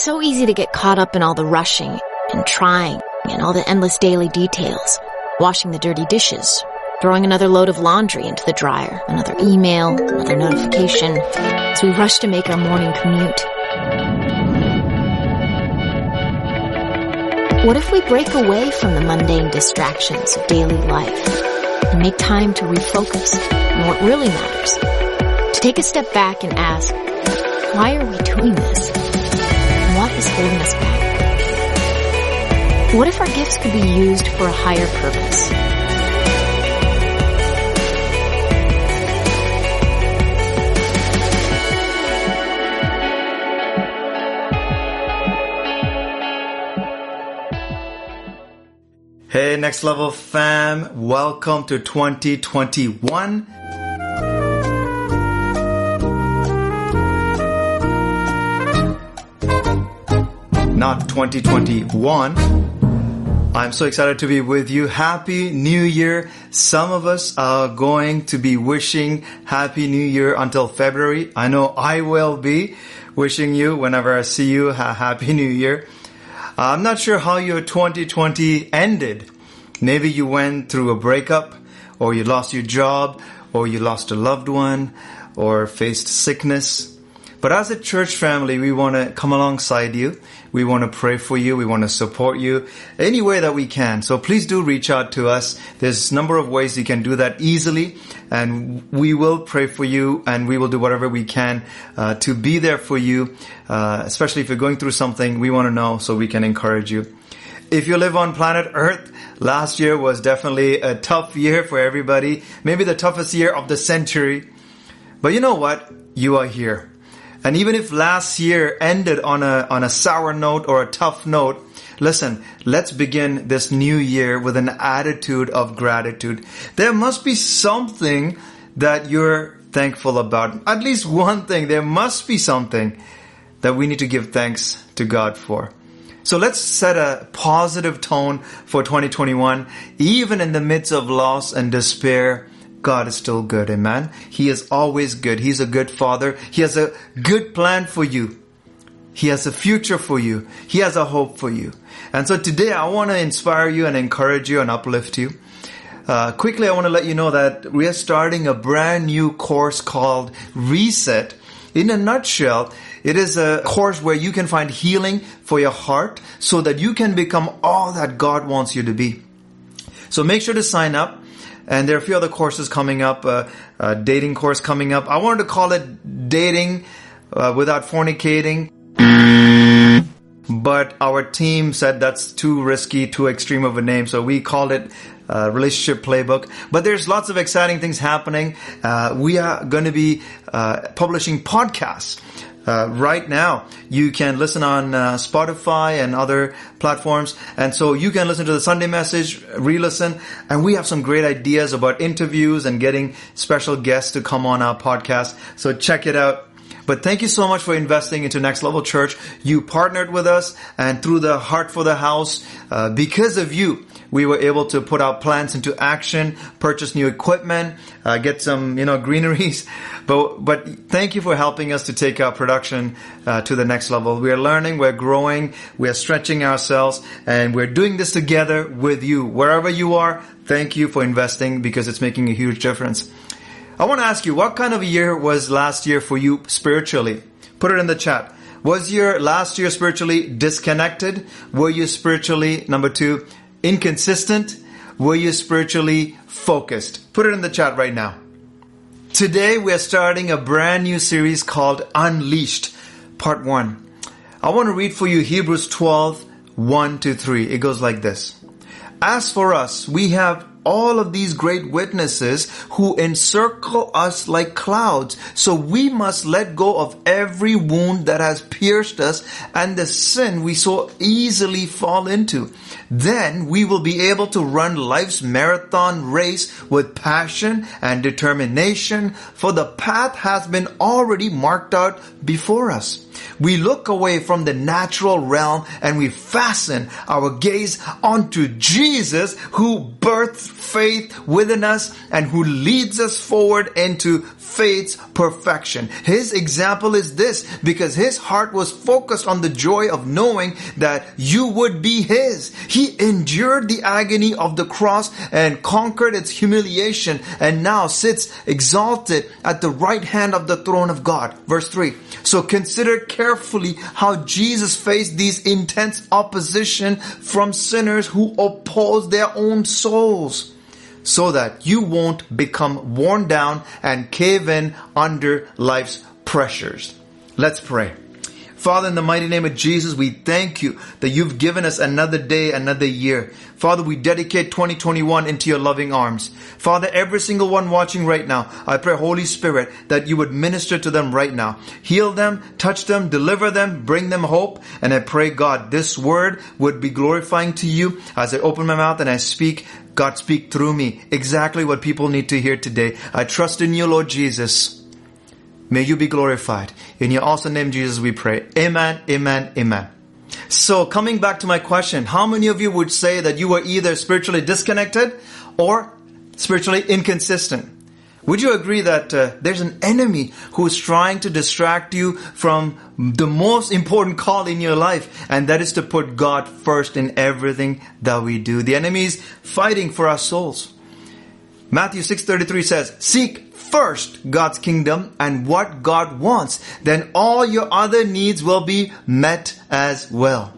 It's so easy to get caught up in all the rushing and trying and all the endless daily details. Washing the dirty dishes, throwing another load of laundry into the dryer, another email, another notification, as we rush to make our morning commute. What if we break away from the mundane distractions of daily life and make time to refocus on what really matters? To take a step back and ask, why are we doing this? Is holding us back? What if our gifts could be used for a higher purpose? Hey, next level fam. Welcome to 2021. Not 2021. I'm so excited to be with you. Happy New Year. Some of us are going to be wishing Happy New Year until February. I know I will be wishing you whenever I see you a Happy New Year. I'm not sure how your 2020 ended. Maybe you went through a breakup, or you lost your job, or you lost a loved one, or faced sickness. But as a church family, we want to come alongside you. We want to pray for you. We want to support you any way that we can. So please do reach out to us. There's a number of ways you can do that easily and we will pray for you and we will do whatever we can uh, to be there for you. Uh, especially if you're going through something, we want to know so we can encourage you. If you live on planet Earth, last year was definitely a tough year for everybody. Maybe the toughest year of the century. But you know what? You are here. And even if last year ended on a, on a sour note or a tough note, listen, let's begin this new year with an attitude of gratitude. There must be something that you're thankful about. At least one thing. There must be something that we need to give thanks to God for. So let's set a positive tone for 2021, even in the midst of loss and despair. God is still good. Amen. He is always good. He's a good father. He has a good plan for you. He has a future for you. He has a hope for you. And so today I want to inspire you and encourage you and uplift you. Uh, quickly, I want to let you know that we are starting a brand new course called Reset. In a nutshell, it is a course where you can find healing for your heart so that you can become all that God wants you to be. So make sure to sign up. And there are a few other courses coming up, uh, a dating course coming up. I wanted to call it dating uh, without fornicating. But our team said that's too risky, too extreme of a name, so we called it uh, relationship playbook. But there's lots of exciting things happening. Uh, we are going to be uh, publishing podcasts uh, right now. You can listen on uh, Spotify and other platforms. And so you can listen to the Sunday message, re-listen. And we have some great ideas about interviews and getting special guests to come on our podcast. So check it out. But thank you so much for investing into Next Level Church. You partnered with us and through the Heart for the House, uh, because of you, we were able to put our plans into action, purchase new equipment, uh, get some, you know, greeneries. But, but thank you for helping us to take our production uh, to the next level. We are learning, we're growing, we are stretching ourselves, and we're doing this together with you. Wherever you are, thank you for investing because it's making a huge difference. I want to ask you, what kind of a year was last year for you spiritually? Put it in the chat. Was your last year spiritually disconnected? Were you spiritually, number two, inconsistent? Were you spiritually focused? Put it in the chat right now. Today we're starting a brand new series called Unleashed, part one. I want to read for you Hebrews 12, 1 to 3. It goes like this. As for us, we have all of these great witnesses who encircle us like clouds. So we must let go of every wound that has pierced us and the sin we so easily fall into. Then we will be able to run life's marathon race with passion and determination for the path has been already marked out before us. We look away from the natural realm and we fasten our gaze onto Jesus who birthed faith within us and who leads us forward into faith's perfection. His example is this because his heart was focused on the joy of knowing that you would be his. He endured the agony of the cross and conquered its humiliation and now sits exalted at the right hand of the throne of God. Verse 3. So consider carefully how Jesus faced these intense opposition from sinners who oppose their own souls so that you won't become worn down and cave in under life's pressures. Let's pray. Father, in the mighty name of Jesus, we thank you that you've given us another day, another year. Father, we dedicate 2021 into your loving arms. Father, every single one watching right now, I pray, Holy Spirit, that you would minister to them right now. Heal them, touch them, deliver them, bring them hope. And I pray, God, this word would be glorifying to you as I open my mouth and I speak. God, speak through me exactly what people need to hear today. I trust in you, Lord Jesus. May you be glorified. In your awesome name, Jesus, we pray. Amen, amen, amen. So coming back to my question, how many of you would say that you were either spiritually disconnected or spiritually inconsistent? Would you agree that uh, there's an enemy who is trying to distract you from the most important call in your life, and that is to put God first in everything that we do. The enemy is fighting for our souls. Matthew 6:33 says, "Seek first God's kingdom and what God wants, then all your other needs will be met as well.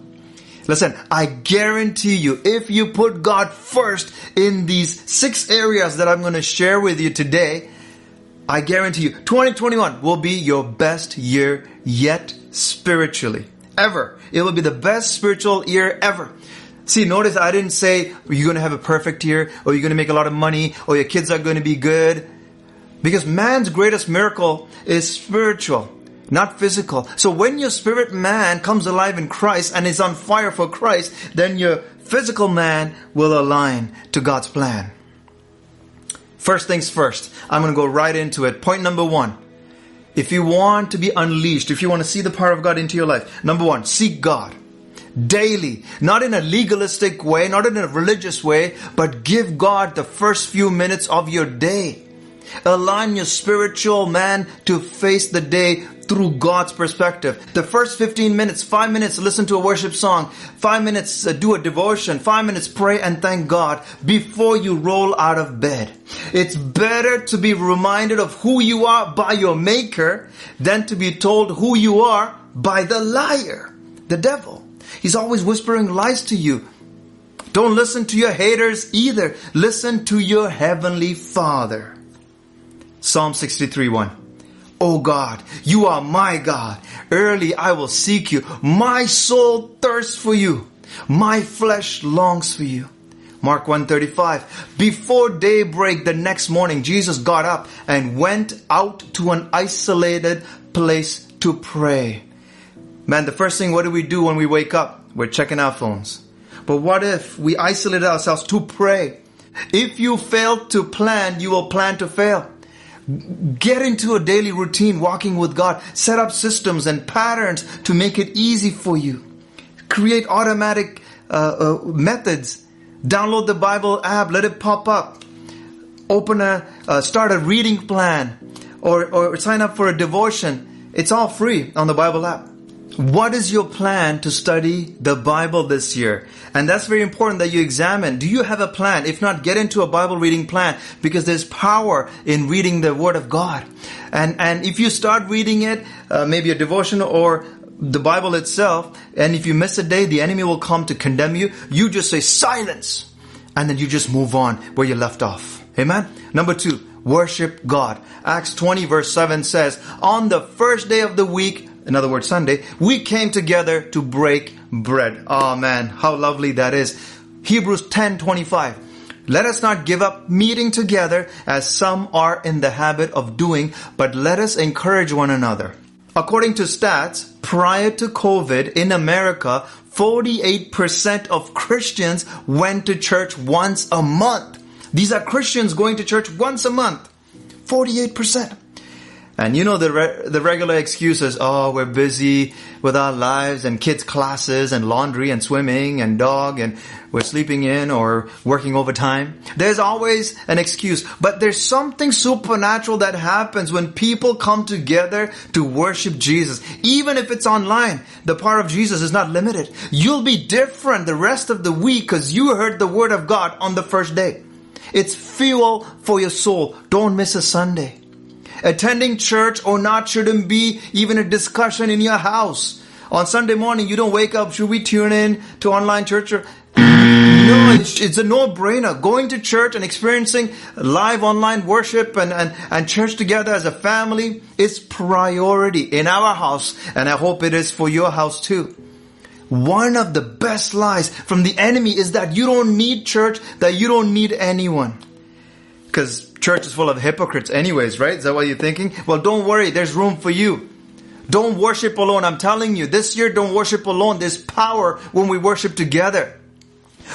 Listen, I guarantee you, if you put God first in these six areas that I'm going to share with you today, I guarantee you, 2021 will be your best year yet spiritually. Ever. It will be the best spiritual year ever. See, notice I didn't say you're going to have a perfect year, or you're going to make a lot of money, or your kids are going to be good. Because man's greatest miracle is spiritual, not physical. So when your spirit man comes alive in Christ and is on fire for Christ, then your physical man will align to God's plan. First things first, I'm going to go right into it. Point number one. If you want to be unleashed, if you want to see the power of God into your life, number one, seek God daily, not in a legalistic way, not in a religious way, but give God the first few minutes of your day. Align your spiritual man to face the day through God's perspective. The first 15 minutes, 5 minutes listen to a worship song, 5 minutes uh, do a devotion, 5 minutes pray and thank God before you roll out of bed. It's better to be reminded of who you are by your maker than to be told who you are by the liar, the devil. He's always whispering lies to you. Don't listen to your haters either. Listen to your heavenly father. Psalm 63 1. O God, you are my God. Early I will seek you. My soul thirsts for you. My flesh longs for you. Mark 135. Before daybreak the next morning, Jesus got up and went out to an isolated place to pray. Man, the first thing, what do we do when we wake up? We're checking our phones. But what if we isolated ourselves to pray? If you fail to plan, you will plan to fail. Get into a daily routine walking with God. Set up systems and patterns to make it easy for you. Create automatic uh, uh, methods. Download the Bible app. Let it pop up. Open a, uh, start a reading plan or, or sign up for a devotion. It's all free on the Bible app. What is your plan to study the Bible this year? And that's very important that you examine. Do you have a plan? If not, get into a Bible reading plan because there's power in reading the Word of God. And, and if you start reading it, uh, maybe a devotion or the Bible itself, and if you miss a day, the enemy will come to condemn you. You just say silence. And then you just move on where you left off. Amen? Number two, worship God. Acts 20 verse 7 says, on the first day of the week, in other words, Sunday, we came together to break bread. Oh man, how lovely that is. Hebrews 10:25. Let us not give up meeting together as some are in the habit of doing, but let us encourage one another. According to stats, prior to COVID in America, 48% of Christians went to church once a month. These are Christians going to church once a month. 48%. And you know the re- the regular excuses, oh, we're busy with our lives and kids classes and laundry and swimming and dog and we're sleeping in or working overtime. There's always an excuse, but there's something supernatural that happens when people come together to worship Jesus. Even if it's online, the power of Jesus is not limited. You'll be different the rest of the week because you heard the word of God on the first day. It's fuel for your soul. Don't miss a Sunday. Attending church or not shouldn't be even a discussion in your house. On Sunday morning, you don't wake up, should we tune in to online church? Or, no, it's, it's a no-brainer. Going to church and experiencing live online worship and, and, and church together as a family is priority in our house. And I hope it is for your house too. One of the best lies from the enemy is that you don't need church, that you don't need anyone. Because church is full of hypocrites anyways, right? Is that what you're thinking? Well, don't worry. There's room for you. Don't worship alone. I'm telling you, this year don't worship alone. There's power when we worship together.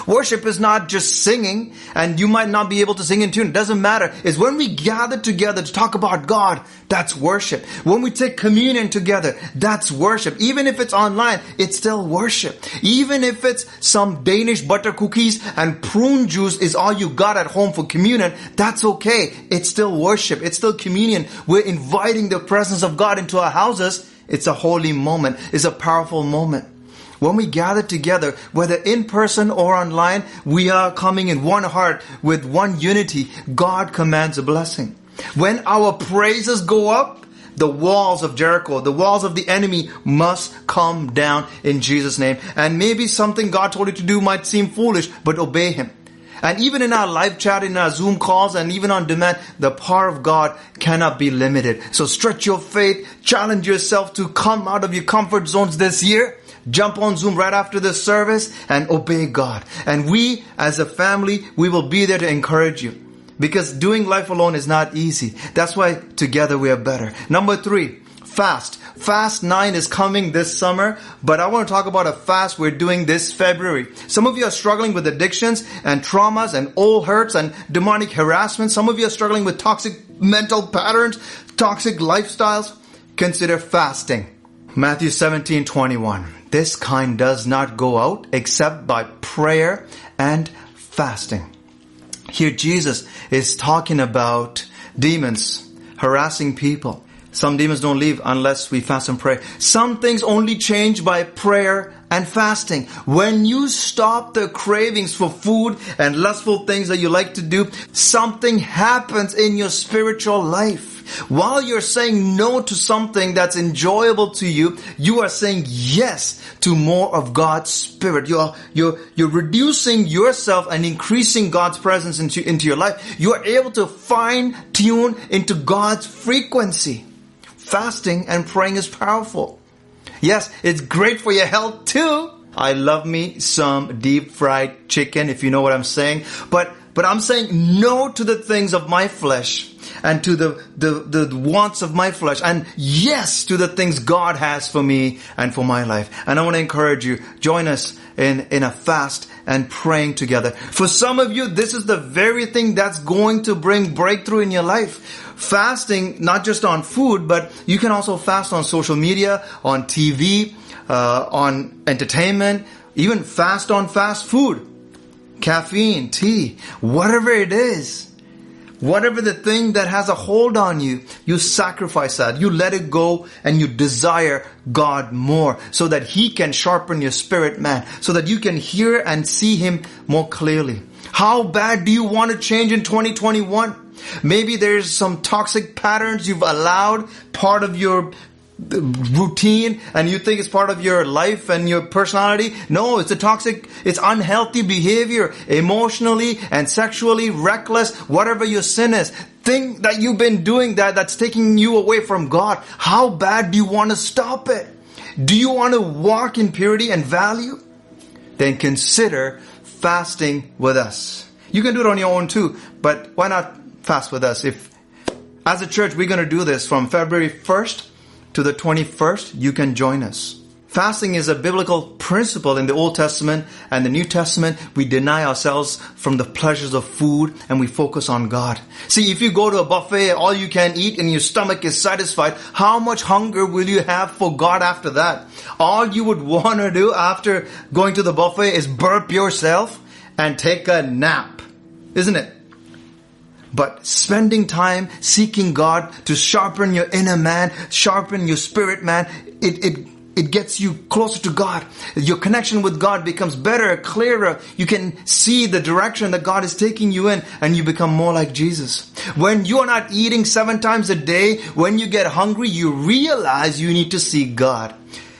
Worship is not just singing, and you might not be able to sing in tune. It doesn't matter. It's when we gather together to talk about God, that's worship. When we take communion together, that's worship. Even if it's online, it's still worship. Even if it's some Danish butter cookies and prune juice is all you got at home for communion, that's okay. It's still worship. It's still communion. We're inviting the presence of God into our houses. It's a holy moment. It's a powerful moment. When we gather together, whether in person or online, we are coming in one heart with one unity. God commands a blessing. When our praises go up, the walls of Jericho, the walls of the enemy must come down in Jesus' name. And maybe something God told you to do might seem foolish, but obey Him. And even in our live chat, in our Zoom calls, and even on demand, the power of God cannot be limited. So stretch your faith, challenge yourself to come out of your comfort zones this year jump on Zoom right after the service and obey God. And we, as a family, we will be there to encourage you. Because doing life alone is not easy. That's why together we are better. Number three, fast. Fast 9 is coming this summer, but I want to talk about a fast we're doing this February. Some of you are struggling with addictions and traumas and old hurts and demonic harassment. Some of you are struggling with toxic mental patterns, toxic lifestyles. Consider fasting. Matthew 17, 21. This kind does not go out except by prayer and fasting. Here Jesus is talking about demons harassing people. Some demons don't leave unless we fast and pray. Some things only change by prayer and fasting. When you stop the cravings for food and lustful things that you like to do, something happens in your spiritual life. While you're saying no to something that's enjoyable to you, you are saying yes to more of God's Spirit. You're, you're, you're reducing yourself and increasing God's presence into, into your life. You're able to fine tune into God's frequency. Fasting and praying is powerful. Yes, it's great for your health too. I love me some deep fried chicken, if you know what I'm saying. But, but I'm saying no to the things of my flesh and to the, the, the wants of my flesh and yes to the things God has for me and for my life. And I want to encourage you, join us in, in a fast and praying together. For some of you, this is the very thing that's going to bring breakthrough in your life. Fasting, not just on food, but you can also fast on social media, on TV, uh, on entertainment, even fast on fast food, caffeine, tea, whatever it is. Whatever the thing that has a hold on you, you sacrifice that. You let it go and you desire God more so that He can sharpen your spirit man, so that you can hear and see Him more clearly. How bad do you want to change in 2021? Maybe there's some toxic patterns you've allowed part of your routine and you think it's part of your life and your personality. No, it's a toxic, it's unhealthy behavior, emotionally and sexually reckless, whatever your sin is. Think that you've been doing that, that's taking you away from God. How bad do you want to stop it? Do you want to walk in purity and value? Then consider fasting with us. You can do it on your own too, but why not fast with us? If, as a church, we're going to do this from February 1st to the 21st, you can join us. Fasting is a biblical principle in the Old Testament and the New Testament. We deny ourselves from the pleasures of food and we focus on God. See, if you go to a buffet, all you can eat and your stomach is satisfied, how much hunger will you have for God after that? All you would want to do after going to the buffet is burp yourself and take a nap. Isn't it? But spending time seeking God to sharpen your inner man, sharpen your spirit man, it, it it gets you closer to God. Your connection with God becomes better, clearer. You can see the direction that God is taking you in and you become more like Jesus. When you're not eating seven times a day, when you get hungry, you realize you need to seek God.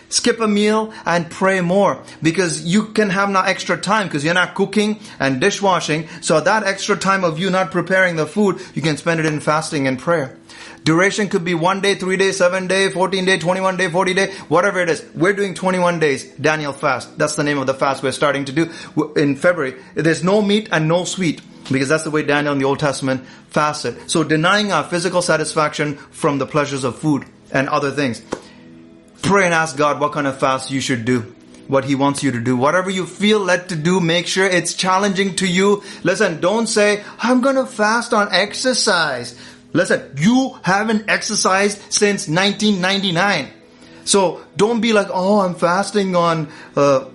Skip a meal and pray more because you can have now extra time because you're not cooking and dishwashing. So that extra time of you not preparing the food, you can spend it in fasting and prayer. Duration could be one day, three days, seven day, 14 day, 21 day, 40 day, whatever it is. We're doing 21 days Daniel fast. That's the name of the fast we're starting to do in February. There's no meat and no sweet because that's the way Daniel in the Old Testament fasted. So denying our physical satisfaction from the pleasures of food and other things. Pray and ask God what kind of fast you should do what he wants you to do. Whatever you feel led to do, make sure it's challenging to you. Listen, don't say, I'm gonna fast on exercise. Listen, you haven't exercised since 1999. So don't be like, oh, I'm fasting on, uh,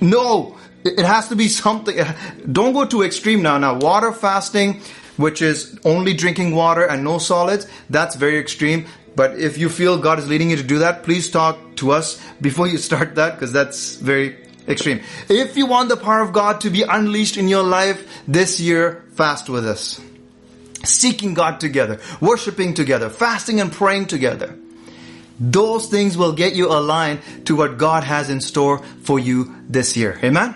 no, it has to be something. Don't go too extreme now. Now, water fasting, which is only drinking water and no solids, that's very extreme. But if you feel God is leading you to do that, please talk to us before you start that because that's very extreme. If you want the power of God to be unleashed in your life this year, fast with us seeking God together, worshiping together, fasting and praying together. Those things will get you aligned to what God has in store for you this year. Amen?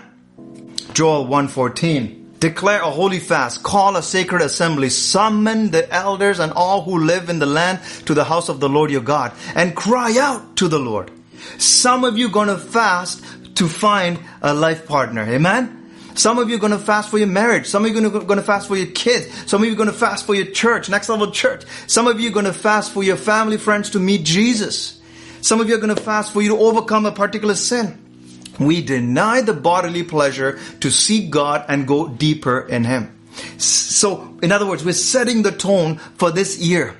Joel 114. Declare a holy fast, call a sacred assembly, summon the elders and all who live in the land to the house of the Lord your God, and cry out to the Lord. Some of you gonna fast to find a life partner. Amen? Some of you are going to fast for your marriage. Some of you are going to fast for your kids. Some of you are going to fast for your church, next level church. Some of you are going to fast for your family, friends to meet Jesus. Some of you are going to fast for you to overcome a particular sin. We deny the bodily pleasure to seek God and go deeper in Him. So, in other words, we're setting the tone for this year.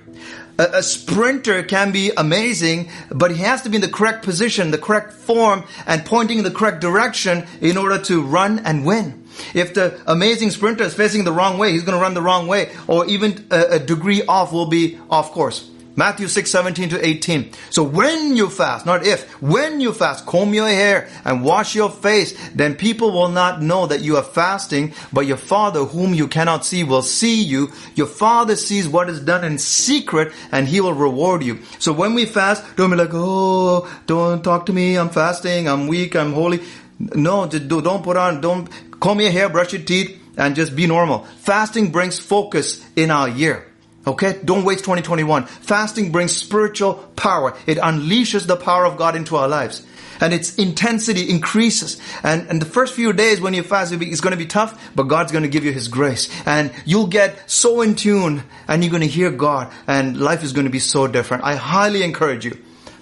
A, a, sprinter can be amazing, but he has to be in the correct position, the correct form, and pointing in the correct direction in order to run and win. If the amazing sprinter is facing the wrong way, he's going to run the wrong way, or even a, a degree off will be off course. Matthew 6, 17 to 18. So when you fast, not if, when you fast, comb your hair and wash your face, then people will not know that you are fasting, but your father whom you cannot see will see you. Your father sees what is done in secret and he will reward you. So when we fast, don't be like, oh, don't talk to me, I'm fasting, I'm weak, I'm holy. No, don't put on, don't comb your hair, brush your teeth, and just be normal. Fasting brings focus in our year. Okay? Don't waste 2021. Fasting brings spiritual power. It unleashes the power of God into our lives. And its intensity increases. And, and the first few days when you fast, it's going to be tough, but God's going to give you His grace. And you'll get so in tune and you're going to hear God and life is going to be so different. I highly encourage you.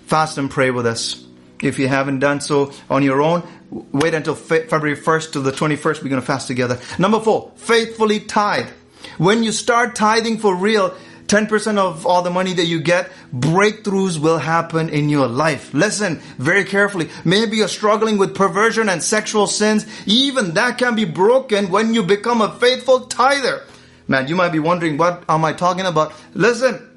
Fast and pray with us. If you haven't done so on your own, wait until February 1st to the 21st. We're going to fast together. Number four, faithfully tithe. When you start tithing for real, 10% of all the money that you get, breakthroughs will happen in your life. Listen very carefully. Maybe you're struggling with perversion and sexual sins. Even that can be broken when you become a faithful tither. Man, you might be wondering, what am I talking about? Listen,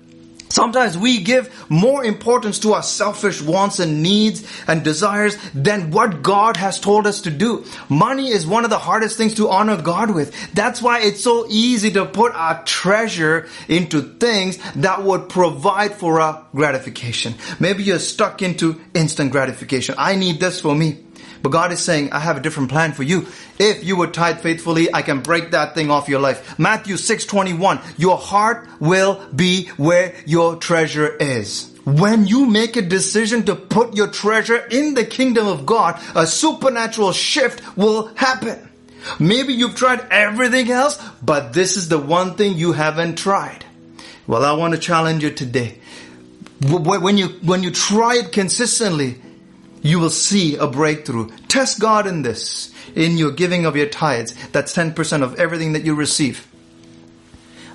Sometimes we give more importance to our selfish wants and needs and desires than what God has told us to do. Money is one of the hardest things to honor God with. That's why it's so easy to put our treasure into things that would provide for our gratification. Maybe you're stuck into instant gratification. I need this for me. But God is saying, I have a different plan for you. If you would tithe faithfully, I can break that thing off your life. Matthew 6:21. Your heart will be where your treasure is. When you make a decision to put your treasure in the kingdom of God, a supernatural shift will happen. Maybe you've tried everything else, but this is the one thing you haven't tried. Well, I want to challenge you today. When you, when you try it consistently, you will see a breakthrough. Test God in this, in your giving of your tithes. That's 10% of everything that you receive.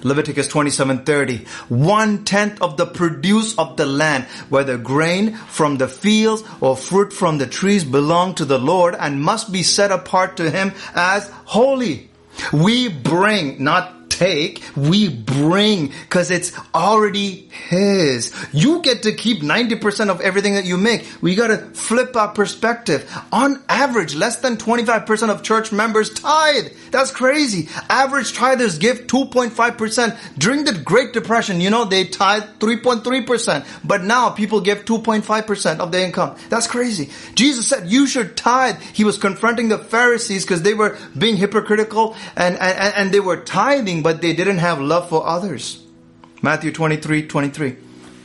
Leviticus 27:30 one tenth of the produce of the land whether grain from the fields or fruit from the trees belong to the Lord and must be set apart to him as holy we bring not take, we bring because it's already His. You get to keep 90% of everything that you make. We got to flip our perspective. On average, less than 25% of church members tithe. That's crazy. Average tithers give 2.5%. During the Great Depression, you know, they tithe 3.3%. But now people give 2.5% of their income. That's crazy. Jesus said you should tithe. He was confronting the Pharisees because they were being hypocritical and, and, and they were tithing but they didn't have love for others. Matthew 23, 23.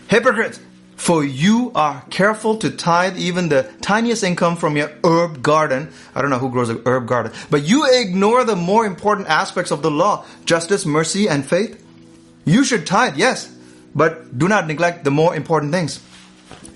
Hypocrites, for you are careful to tithe even the tiniest income from your herb garden. I don't know who grows an herb garden, but you ignore the more important aspects of the law, justice, mercy, and faith. You should tithe, yes, but do not neglect the more important things.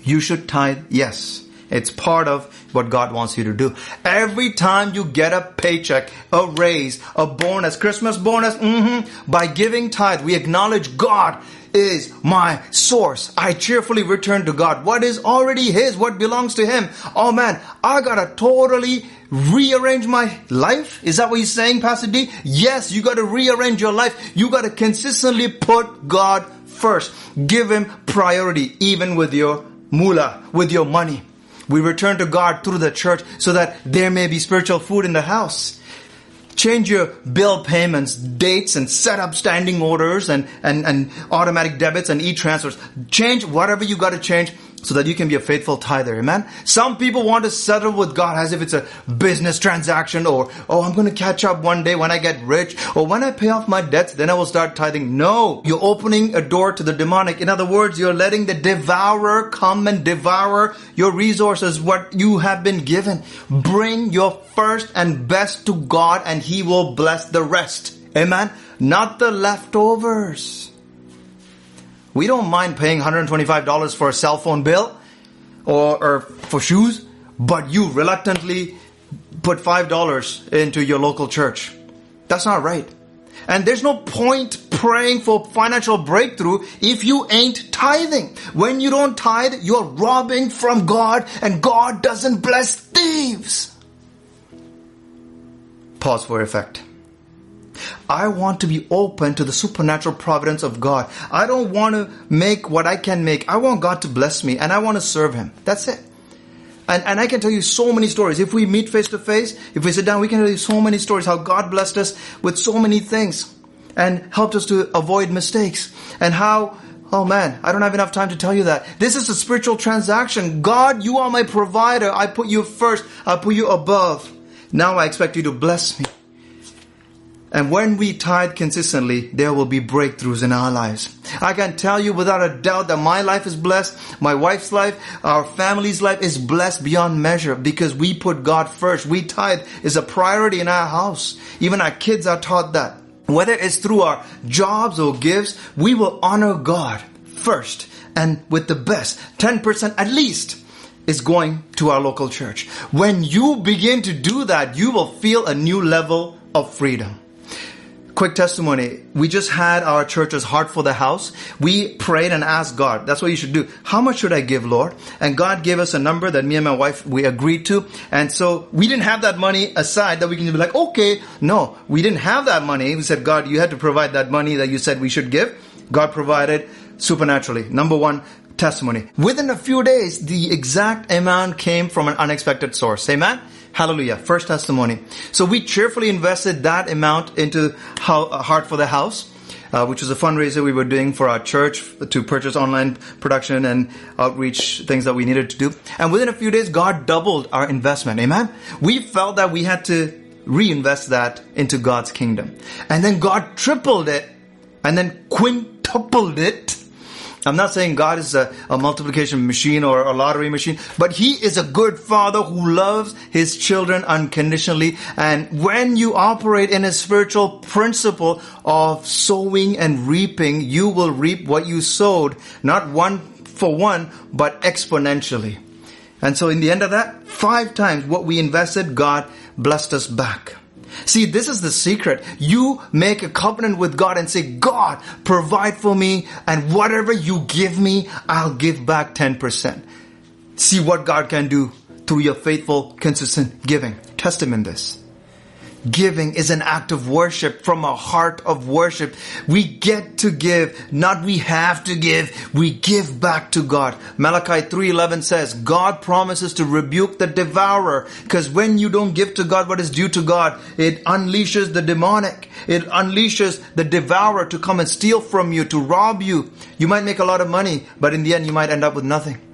You should tithe, yes. It's part of what God wants you to do. Every time you get a paycheck, a raise, a bonus, Christmas bonus, mm-hmm, by giving tithe, we acknowledge God is my source. I cheerfully return to God. What is already His, what belongs to Him. Oh man, I gotta totally rearrange my life? Is that what he's saying, Pastor D? Yes, you gotta rearrange your life. You gotta consistently put God first. Give Him priority, even with your moolah, with your money. We return to God through the church so that there may be spiritual food in the house. Change your bill payments, dates, and set up standing orders and, and, and automatic debits and e-transfers. Change whatever you got to change so that you can be a faithful tither. Amen. Some people want to settle with God as if it's a business transaction or, oh, I'm going to catch up one day when I get rich or when I pay off my debts, then I will start tithing. No, you're opening a door to the demonic. In other words, you're letting the devourer come and devour your resources, what you have been given. Bring your first and best to God and he will bless the rest. Amen. Not the leftovers. We don't mind paying $125 for a cell phone bill or, or for shoes, but you reluctantly put $5 into your local church. That's not right. And there's no point praying for financial breakthrough if you ain't tithing. When you don't tithe, you're robbing from God and God doesn't bless thieves. Pause for effect. I want to be open to the supernatural providence of God. I don't want to make what I can make. I want God to bless me and I want to serve Him. That's it. And, and I can tell you so many stories. If we meet face to face, if we sit down, we can tell you so many stories how God blessed us with so many things and helped us to avoid mistakes and how Oh man, I don't have enough time to tell you that. This is a spiritual transaction. God, you are my provider. I put you first. I put you above. Now I expect you to bless me. And when we tithe consistently, there will be breakthroughs in our lives. I can tell you without a doubt that my life is blessed, my wife's life, our family's life is blessed beyond measure because we put God first. We tithe is a priority in our house. Even our kids are taught that. Whether it's through our jobs or gifts, we will honor God first and with the best. 10% at least is going to our local church. When you begin to do that, you will feel a new level of freedom quick testimony. We just had our church's heart for the house. We prayed and asked God. That's what you should do. How much should I give, Lord? And God gave us a number that me and my wife, we agreed to. And so we didn't have that money aside that we can be like, okay, no, we didn't have that money. We said, God, you had to provide that money that you said we should give. God provided supernaturally. Number one, testimony. Within a few days, the exact amount came from an unexpected source. Amen? Hallelujah. First testimony. So we cheerfully invested that amount into uh, Heart for the House. Uh, which was a fundraiser we were doing for our church to purchase online production and outreach things that we needed to do. And within a few days, God doubled our investment. Amen. We felt that we had to reinvest that into God's kingdom. And then God tripled it and then quintupled it I'm not saying God is a, a, multiplication machine or a lottery machine, but He is a good Father who loves His children unconditionally. And when you operate in a spiritual principle of sowing and reaping, you will reap what you sowed, not one for one, but exponentially. And so in the end of that, five times what we invested, God blessed us back. See, this is the secret. You make a covenant with God and say, God, provide for me and whatever you give me, I'll give back 10%. See what God can do through your faithful, consistent giving. Testament this. Giving is an act of worship from a heart of worship. We get to give, not we have to give. We give back to God. Malachi 3:11 says, God promises to rebuke the devourer because when you don't give to God what is due to God, it unleashes the demonic. It unleashes the devourer to come and steal from you, to rob you. You might make a lot of money, but in the end you might end up with nothing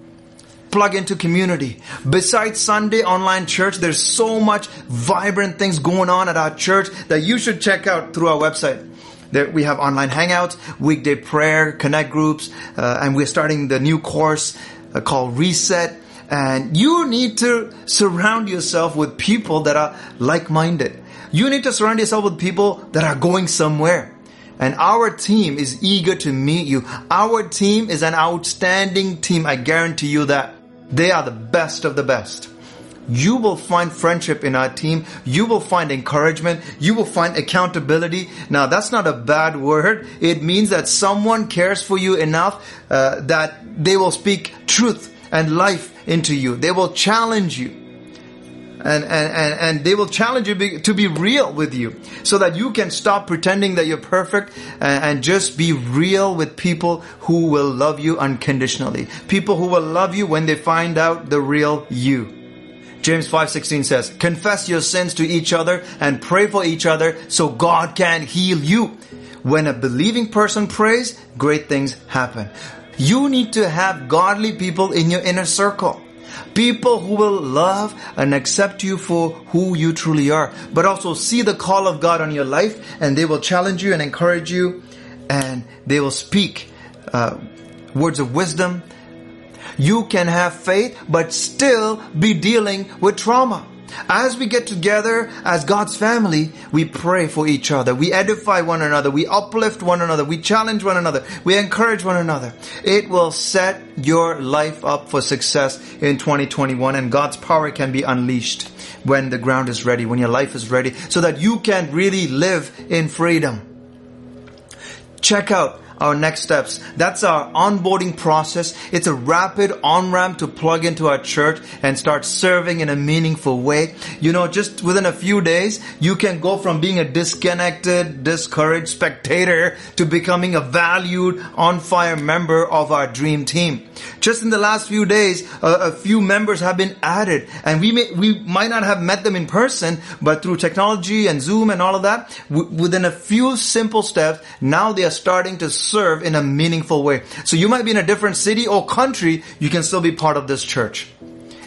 plug into community. Besides Sunday online church, there's so much vibrant things going on at our church that you should check out through our website. There, we have online hangouts, weekday prayer, connect groups, uh, and we're starting the new course uh, called Reset. And you need to surround yourself with people that are like-minded. You need to surround yourself with people that are going somewhere. And our team is eager to meet you. Our team is an outstanding team. I guarantee you that. They are the best of the best. You will find friendship in our team. You will find encouragement. You will find accountability. Now, that's not a bad word. It means that someone cares for you enough uh, that they will speak truth and life into you. They will challenge you and, and, and, they will challenge you to be real with you so that you can stop pretending that you're perfect and, and just be real with people who will love you unconditionally. People who will love you when they find out the real you. James 5:16 says, "Confess your sins to each other and pray for each other so God can heal you." When a believing person prays, great things happen. You need to have godly people in your inner circle. People who will love and accept you for who you truly are, but also see the call of God on your life and they will challenge you and encourage you and they will speak uh, words of wisdom. You can have faith, but still be dealing with trauma. As we get together as God's family, we pray for each other. We edify one another. We uplift one another. We challenge one another. We encourage one another. It will set your life up for success in 2021 and God's power can be unleashed when the ground is ready, when your life is ready, so that you can really live in freedom. Check out our next steps. That's our onboarding process. It's a rapid on-ramp to plug into our church and start serving in a meaningful way. You know, just within a few days, you can go from being a disconnected, discouraged spectator to becoming a valued, on-fire member of our dream team. Just in the last few days, a, a few members have been added and we may, we might not have met them in person, but through technology and Zoom and all of that, w- within a few simple steps, now they are starting to serve in a meaningful way. So you might be in a different city or country, you can still be part of this church.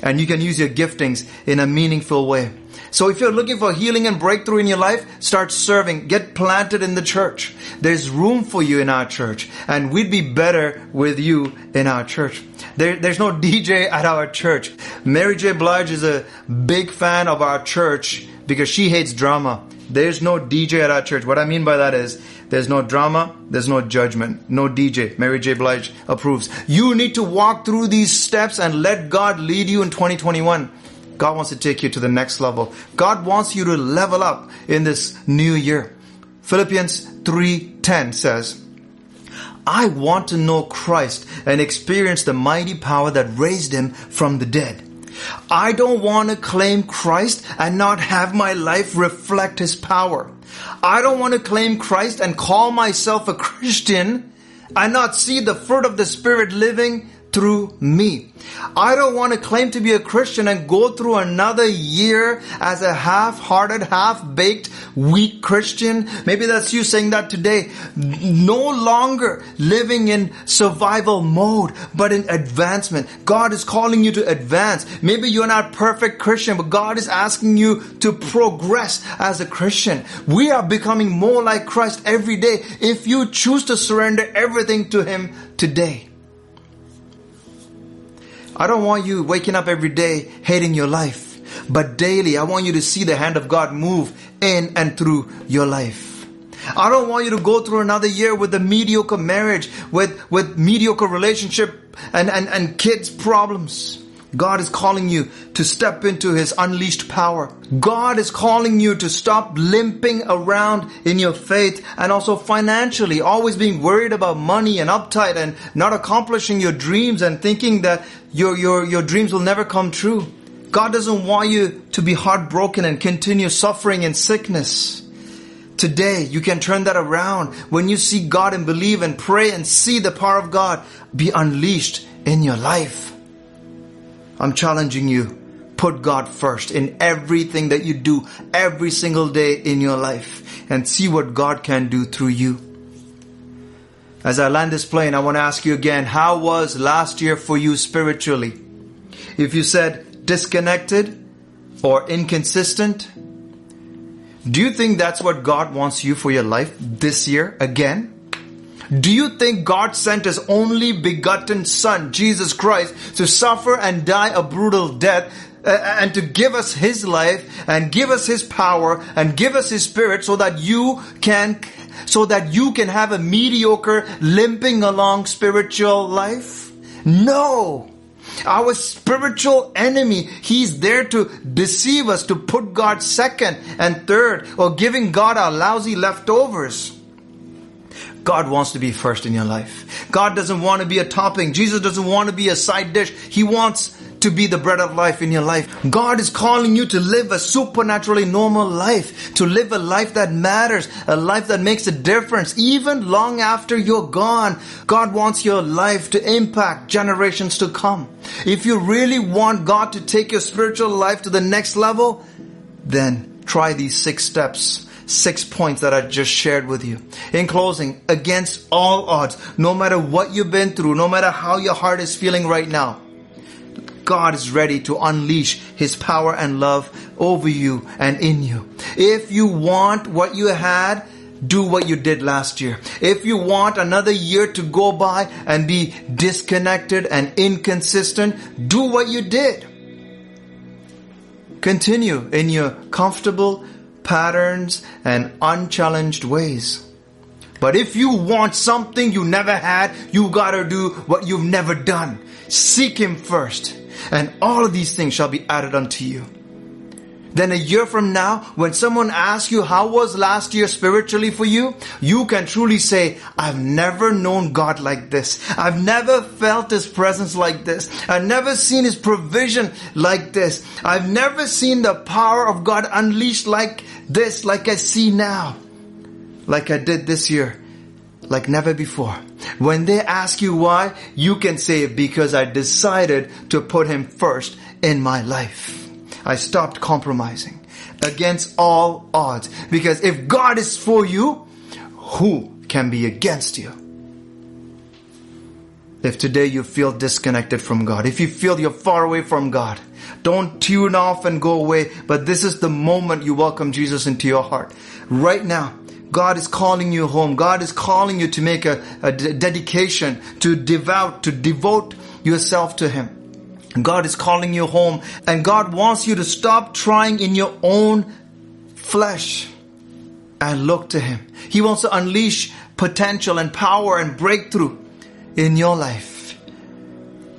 And you can use your giftings in a meaningful way. So if you're looking for healing and breakthrough in your life, start serving. Get planted in the church. There's room for you in our church. And we'd be better with you in our church. There, there's no DJ at our church. Mary J. Blige is a big fan of our church because she hates drama. There's no DJ at our church. What I mean by that is there's no drama, there's no judgment, no DJ. Mary J. Blige approves. You need to walk through these steps and let God lead you in 2021. God wants to take you to the next level. God wants you to level up in this new year. Philippians 3:10 says, I want to know Christ and experience the mighty power that raised him from the dead. I don't want to claim Christ and not have my life reflect his power. I don't want to claim Christ and call myself a Christian and not see the fruit of the Spirit living through me. I don't want to claim to be a Christian and go through another year as a half-hearted, half-baked, weak Christian. Maybe that's you saying that today. No longer living in survival mode, but in advancement. God is calling you to advance. Maybe you're not perfect Christian, but God is asking you to progress as a Christian. We are becoming more like Christ every day if you choose to surrender everything to Him today. I don't want you waking up every day hating your life. But daily, I want you to see the hand of God move in and through your life. I don't want you to go through another year with a mediocre marriage, with, with mediocre relationship and, and, and kids problems. God is calling you to step into His unleashed power. God is calling you to stop limping around in your faith and also financially, always being worried about money and uptight and not accomplishing your dreams and thinking that your, your, your dreams will never come true. God doesn't want you to be heartbroken and continue suffering in sickness. Today, you can turn that around. When you see God and believe and pray and see the power of God be unleashed in your life. I'm challenging you. Put God first in everything that you do every single day in your life and see what God can do through you. As I land this plane, I want to ask you again, how was last year for you spiritually? If you said disconnected or inconsistent, do you think that's what God wants you for your life this year again? Do you think God sent His only begotten Son, Jesus Christ, to suffer and die a brutal death uh, and to give us His life and give us His power and give us His Spirit so that you can, so that you can have a mediocre limping along spiritual life? No! Our spiritual enemy, he's there to deceive us, to put God second and third, or giving God our lousy leftovers. God wants to be first in your life. God doesn't want to be a topping. Jesus doesn't want to be a side dish. He wants to be the bread of life in your life. God is calling you to live a supernaturally normal life, to live a life that matters, a life that makes a difference, even long after you're gone. God wants your life to impact generations to come. If you really want God to take your spiritual life to the next level, then try these six steps six points that I just shared with you. In closing, against all odds, no matter what you've been through, no matter how your heart is feeling right now, God is ready to unleash His power and love over you and in you. If you want what you had, do what you did last year. If you want another year to go by and be disconnected and inconsistent, do what you did. Continue in your comfortable patterns and unchallenged ways. But if you want something you never had, you gotta do what you've never done. Seek Him first, and all of these things shall be added unto you. Then a year from now, when someone asks you how was last year spiritually for you, you can truly say, I've never known God like this. I've never felt His presence like this. I've never seen His provision like this. I've never seen the power of God unleashed like this, like I see now. Like I did this year. Like never before. When they ask you why, you can say, because I decided to put Him first in my life. I stopped compromising against all odds. Because if God is for you, who can be against you? If today you feel disconnected from God, if you feel you're far away from God, don't tune off and go away. But this is the moment you welcome Jesus into your heart. Right now, God is calling you home. God is calling you to make a, dedication, to devout, to devote yourself to Him. God is calling you home and God wants you to stop trying in your own flesh and look to Him. He wants to unleash potential and power and breakthrough in your life.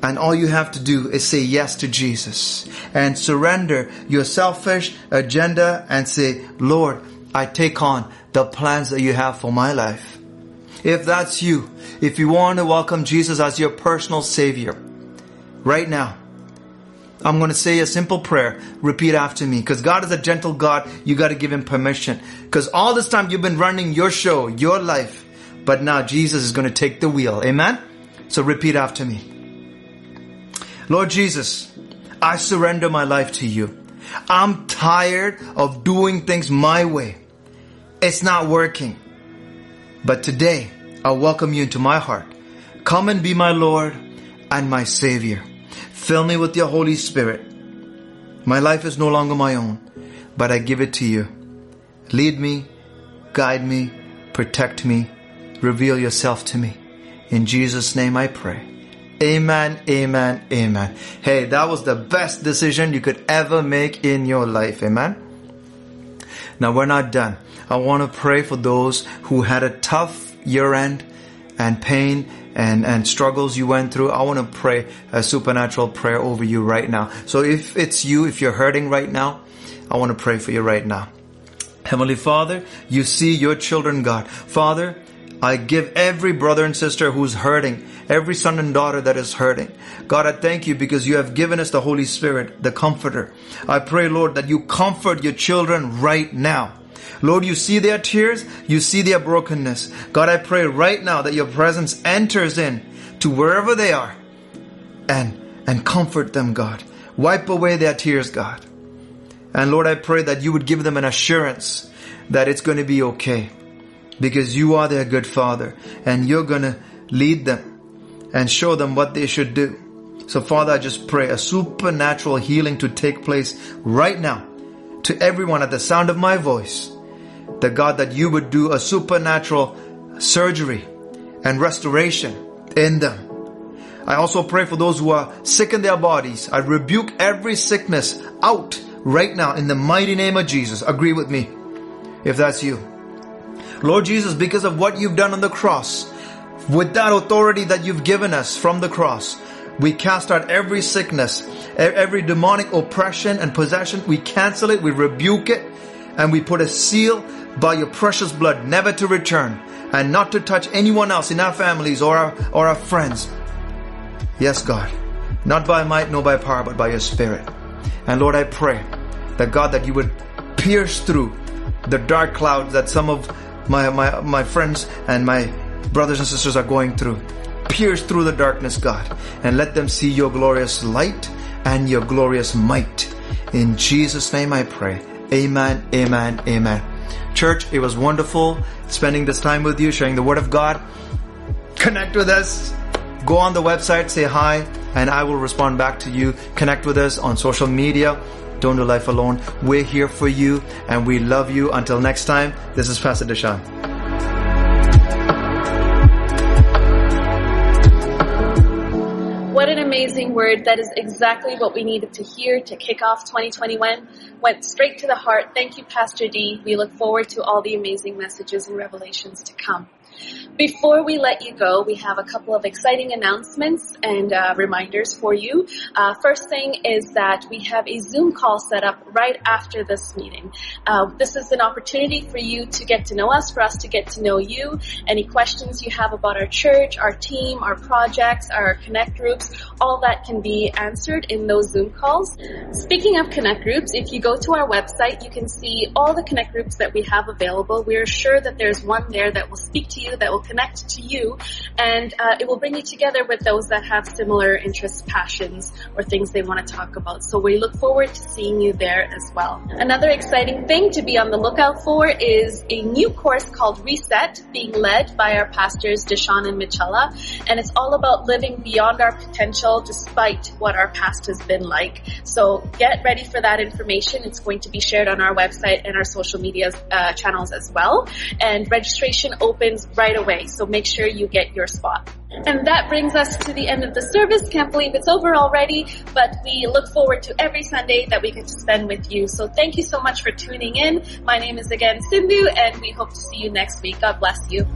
And all you have to do is say yes to Jesus and surrender your selfish agenda and say, Lord, I take on the plans that you have for my life. If that's you, if you want to welcome Jesus as your personal savior, right now, I'm going to say a simple prayer. Repeat after me. Because God is a gentle God. You got to give Him permission. Because all this time you've been running your show, your life. But now Jesus is going to take the wheel. Amen? So repeat after me. Lord Jesus, I surrender my life to you. I'm tired of doing things my way. It's not working. But today, I welcome you into my heart. Come and be my Lord and my Savior. Fill me with your Holy Spirit. My life is no longer my own, but I give it to you. Lead me, guide me, protect me, reveal yourself to me. In Jesus' name I pray. Amen, amen, amen. Hey, that was the best decision you could ever make in your life. Amen. Now we're not done. I want to pray for those who had a tough year end and pain and, and struggles you went through, I want to pray a supernatural prayer over you right now. So if it's you, if you're hurting right now, I want to pray for you right now. Heavenly Father, you see your children, God. Father, I give every brother and sister who's hurting, every son and daughter that is hurting. God, I thank you because you have given us the Holy Spirit, the Comforter. I pray, Lord, that you comfort your children right now. Lord, you see their tears, you see their brokenness. God, I pray right now that your presence enters in to wherever they are and, and comfort them, God. Wipe away their tears, God. And Lord, I pray that you would give them an assurance that it's going to be okay because you are their good father and you're going to lead them and show them what they should do. So Father, I just pray a supernatural healing to take place right now to everyone at the sound of my voice. The God that you would do a supernatural surgery and restoration in them. I also pray for those who are sick in their bodies. I rebuke every sickness out right now in the mighty name of Jesus. Agree with me if that's you. Lord Jesus, because of what you've done on the cross, with that authority that you've given us from the cross, we cast out every sickness, every demonic oppression and possession. We cancel it, we rebuke it, and we put a seal by your precious blood, never to return, and not to touch anyone else in our families or our, or our friends. Yes, God, not by might nor by power, but by your spirit. And Lord, I pray that God, that you would pierce through the dark clouds that some of my, my, my friends and my brothers and sisters are going through. Pierce through the darkness, God, and let them see your glorious light and your glorious might. In Jesus' name I pray. Amen, amen, amen. Church, it was wonderful spending this time with you, sharing the Word of God. Connect with us. Go on the website, say hi, and I will respond back to you. Connect with us on social media. Don't do life alone. We're here for you and we love you. Until next time, this is Pastor Deshaun. What an amazing word. That is exactly what we needed to hear to kick off 2021. Went straight to the heart. Thank you, Pastor D. We look forward to all the amazing messages and revelations to come. Before we let you go, we have a couple of exciting announcements and uh, reminders for you. Uh, first thing is that we have a Zoom call set up right after this meeting. Uh, this is an opportunity for you to get to know us, for us to get to know you. Any questions you have about our church, our team, our projects, our connect groups, all that can be answered in those Zoom calls. Speaking of connect groups, if you go to our website, you can see all the connect groups that we have available. We are sure that there's one there that will speak to you you, that will connect to you, and uh, it will bring you together with those that have similar interests, passions, or things they want to talk about. So we look forward to seeing you there as well. Another exciting thing to be on the lookout for is a new course called Reset, being led by our pastors Deshawn and Michela, and it's all about living beyond our potential despite what our past has been like. So get ready for that information. It's going to be shared on our website and our social media uh, channels as well. And registration opens right away. So make sure you get your spot. And that brings us to the end of the service. Can't believe it's over already, but we look forward to every Sunday that we get to spend with you. So thank you so much for tuning in. My name is again Sindhu and we hope to see you next week. God bless you.